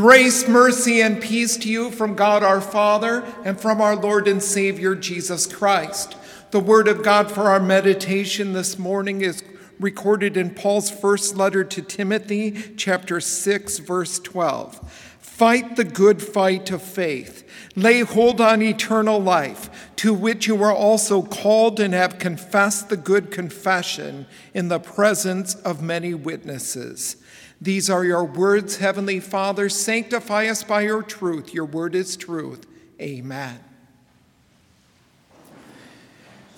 Grace, mercy, and peace to you from God our Father and from our Lord and Savior Jesus Christ. The word of God for our meditation this morning is recorded in Paul's first letter to Timothy, chapter 6, verse 12. Fight the good fight of faith. Lay hold on eternal life, to which you were also called and have confessed the good confession in the presence of many witnesses. These are your words, Heavenly Father. Sanctify us by your truth. Your word is truth. Amen.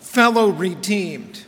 Fellow redeemed,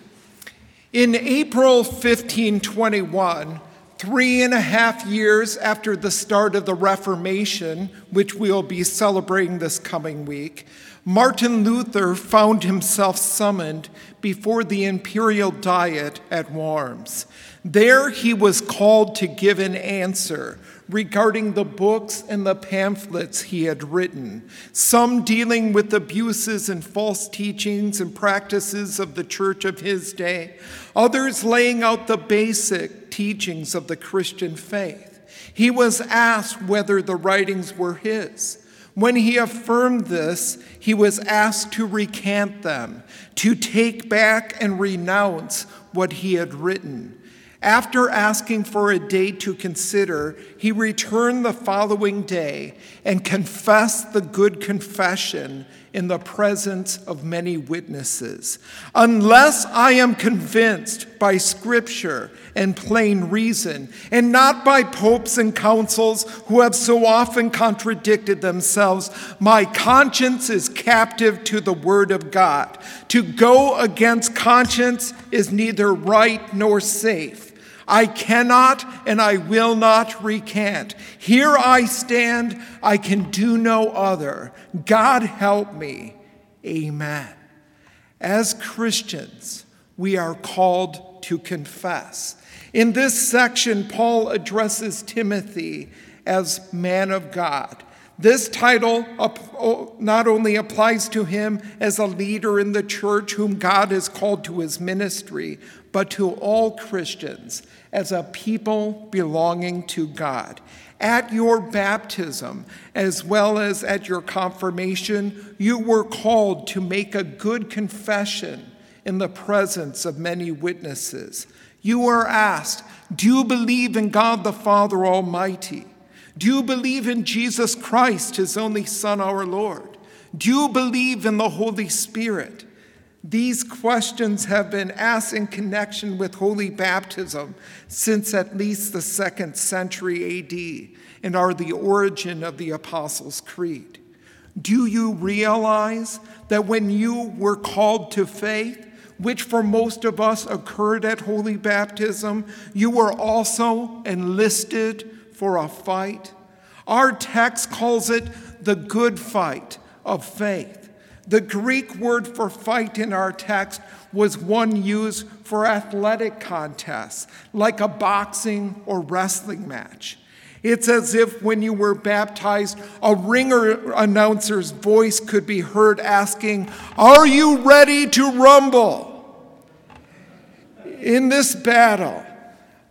in April 1521, three and a half years after the start of the Reformation, which we'll be celebrating this coming week, Martin Luther found himself summoned before the imperial diet at Worms. There he was called to give an answer regarding the books and the pamphlets he had written, some dealing with abuses and false teachings and practices of the church of his day, others laying out the basic teachings of the Christian faith. He was asked whether the writings were his. When he affirmed this, he was asked to recant them, to take back and renounce what he had written. After asking for a day to consider, he returned the following day and confessed the good confession in the presence of many witnesses. Unless I am convinced by scripture and plain reason, and not by popes and councils who have so often contradicted themselves, my conscience is captive to the word of God. To go against conscience is neither right nor safe. I cannot and I will not recant. Here I stand, I can do no other. God help me. Amen. As Christians, we are called to confess. In this section, Paul addresses Timothy as man of God. This title not only applies to him as a leader in the church whom God has called to his ministry, but to all Christians as a people belonging to God. At your baptism, as well as at your confirmation, you were called to make a good confession in the presence of many witnesses. You were asked, Do you believe in God the Father Almighty? Do you believe in Jesus Christ, his only Son, our Lord? Do you believe in the Holy Spirit? These questions have been asked in connection with holy baptism since at least the second century AD and are the origin of the Apostles' Creed. Do you realize that when you were called to faith, which for most of us occurred at holy baptism, you were also enlisted for a fight? Our text calls it the good fight of faith. The Greek word for fight in our text was one used for athletic contests, like a boxing or wrestling match. It's as if when you were baptized, a ringer announcer's voice could be heard asking, Are you ready to rumble? In this battle,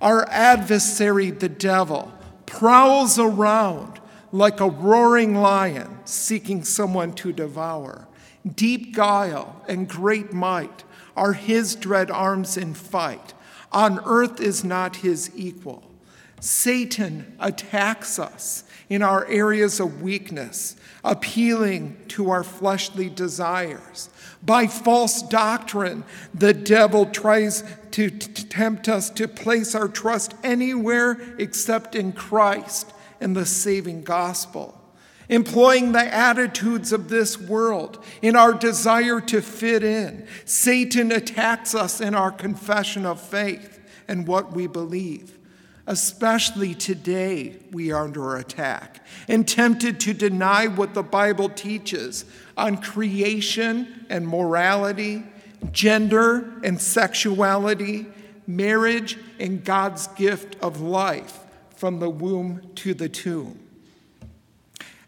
our adversary, the devil, prowls around like a roaring lion seeking someone to devour. Deep guile and great might are his dread arms in fight. On earth is not his equal. Satan attacks us in our areas of weakness, appealing to our fleshly desires. By false doctrine, the devil tries to tempt us to place our trust anywhere except in Christ and the saving gospel employing the attitudes of this world in our desire to fit in. Satan attacks us in our confession of faith and what we believe. Especially today, we are under attack and tempted to deny what the Bible teaches on creation and morality, gender and sexuality, marriage and God's gift of life from the womb to the tomb.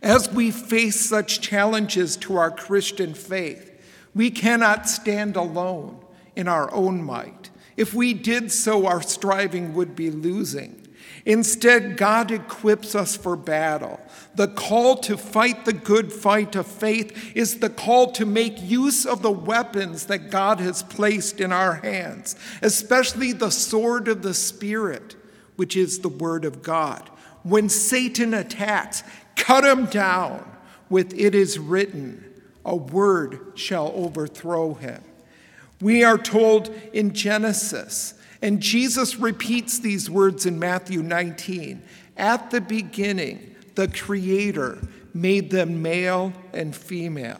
As we face such challenges to our Christian faith, we cannot stand alone in our own might. If we did so, our striving would be losing. Instead, God equips us for battle. The call to fight the good fight of faith is the call to make use of the weapons that God has placed in our hands, especially the sword of the Spirit, which is the Word of God. When Satan attacks, cut him down with it is written, a word shall overthrow him. We are told in Genesis and Jesus repeats these words in Matthew 19. At the beginning, the Creator made them male and female.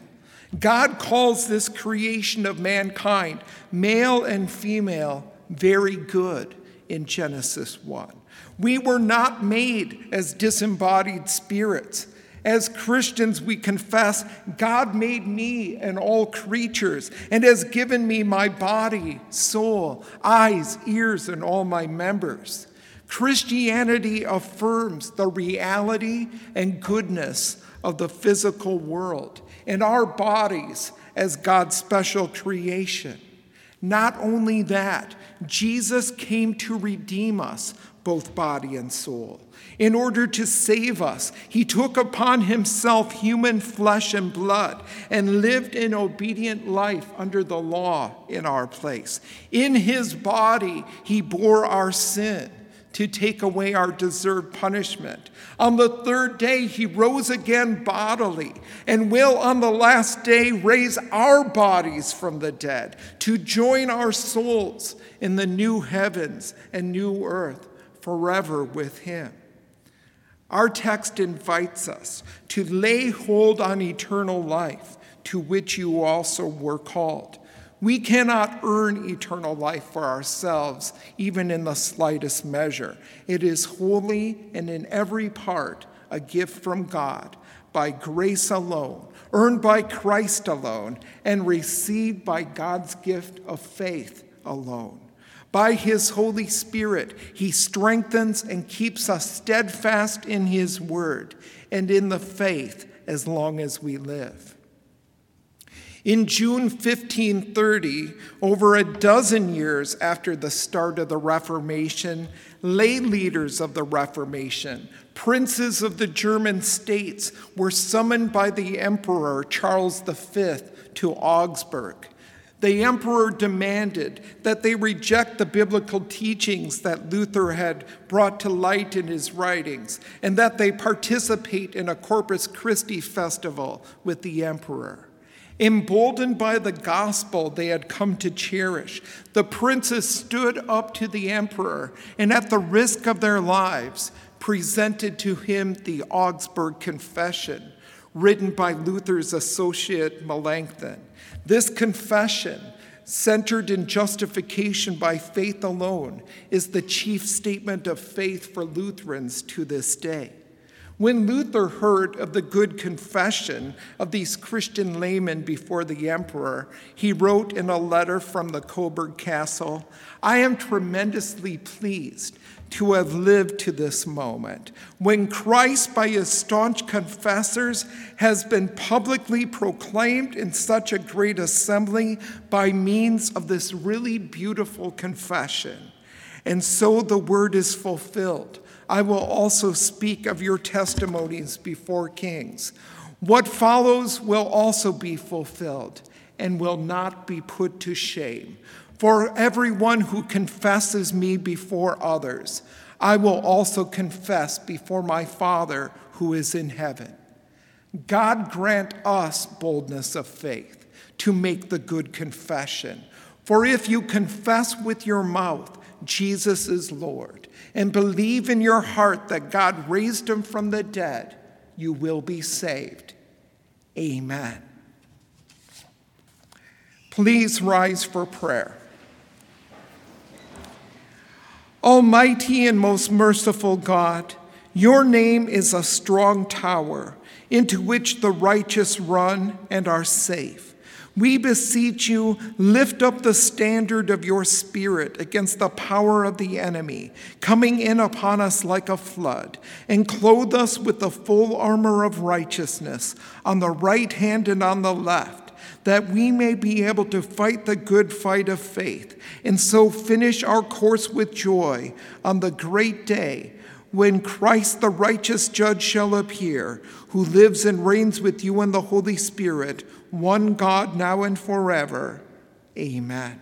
God calls this creation of mankind, male and female, very good in Genesis 1. We were not made as disembodied spirits. As Christians, we confess God made me and all creatures and has given me my body, soul, eyes, ears, and all my members. Christianity affirms the reality and goodness of the physical world and our bodies as God's special creation. Not only that, Jesus came to redeem us, both body and soul. In order to save us, he took upon himself human flesh and blood and lived an obedient life under the law in our place. In his body, he bore our sin to take away our deserved punishment. On the third day, he rose again bodily and will on the last day raise our bodies from the dead to join our souls in the new heavens and new earth forever with him. Our text invites us to lay hold on eternal life, to which you also were called. We cannot earn eternal life for ourselves, even in the slightest measure. It is wholly and in every part a gift from God, by grace alone, earned by Christ alone, and received by God's gift of faith alone. By his Holy Spirit, he strengthens and keeps us steadfast in his word and in the faith as long as we live. In June 1530, over a dozen years after the start of the Reformation, lay leaders of the Reformation, princes of the German states, were summoned by the Emperor Charles V to Augsburg the emperor demanded that they reject the biblical teachings that Luther had brought to light in his writings and that they participate in a Corpus Christi festival with the emperor. Emboldened by the gospel they had come to cherish, the princes stood up to the emperor and, at the risk of their lives, presented to him the Augsburg Confession, written by Luther's associate Melanchthon. This confession, centered in justification by faith alone, is the chief statement of faith for Lutherans to this day. When Luther heard of the good confession of these Christian laymen before the emperor, he wrote in a letter from the Coburg Castle I am tremendously pleased to have lived to this moment when Christ, by his staunch confessors, has been publicly proclaimed in such a great assembly by means of this really beautiful confession. And so the word is fulfilled. I will also speak of your testimonies before kings. What follows will also be fulfilled and will not be put to shame. For everyone who confesses me before others, I will also confess before my Father who is in heaven. God grant us boldness of faith to make the good confession. For if you confess with your mouth Jesus is Lord and believe in your heart that God raised him from the dead, you will be saved. Amen. Please rise for prayer. Almighty and most merciful God, your name is a strong tower into which the righteous run and are safe. We beseech you, lift up the standard of your Spirit against the power of the enemy, coming in upon us like a flood, and clothe us with the full armor of righteousness on the right hand and on the left that we may be able to fight the good fight of faith, and so finish our course with joy on the great day when Christ the righteous judge shall appear, who lives and reigns with you in the Holy Spirit, one God, now and forever. Amen.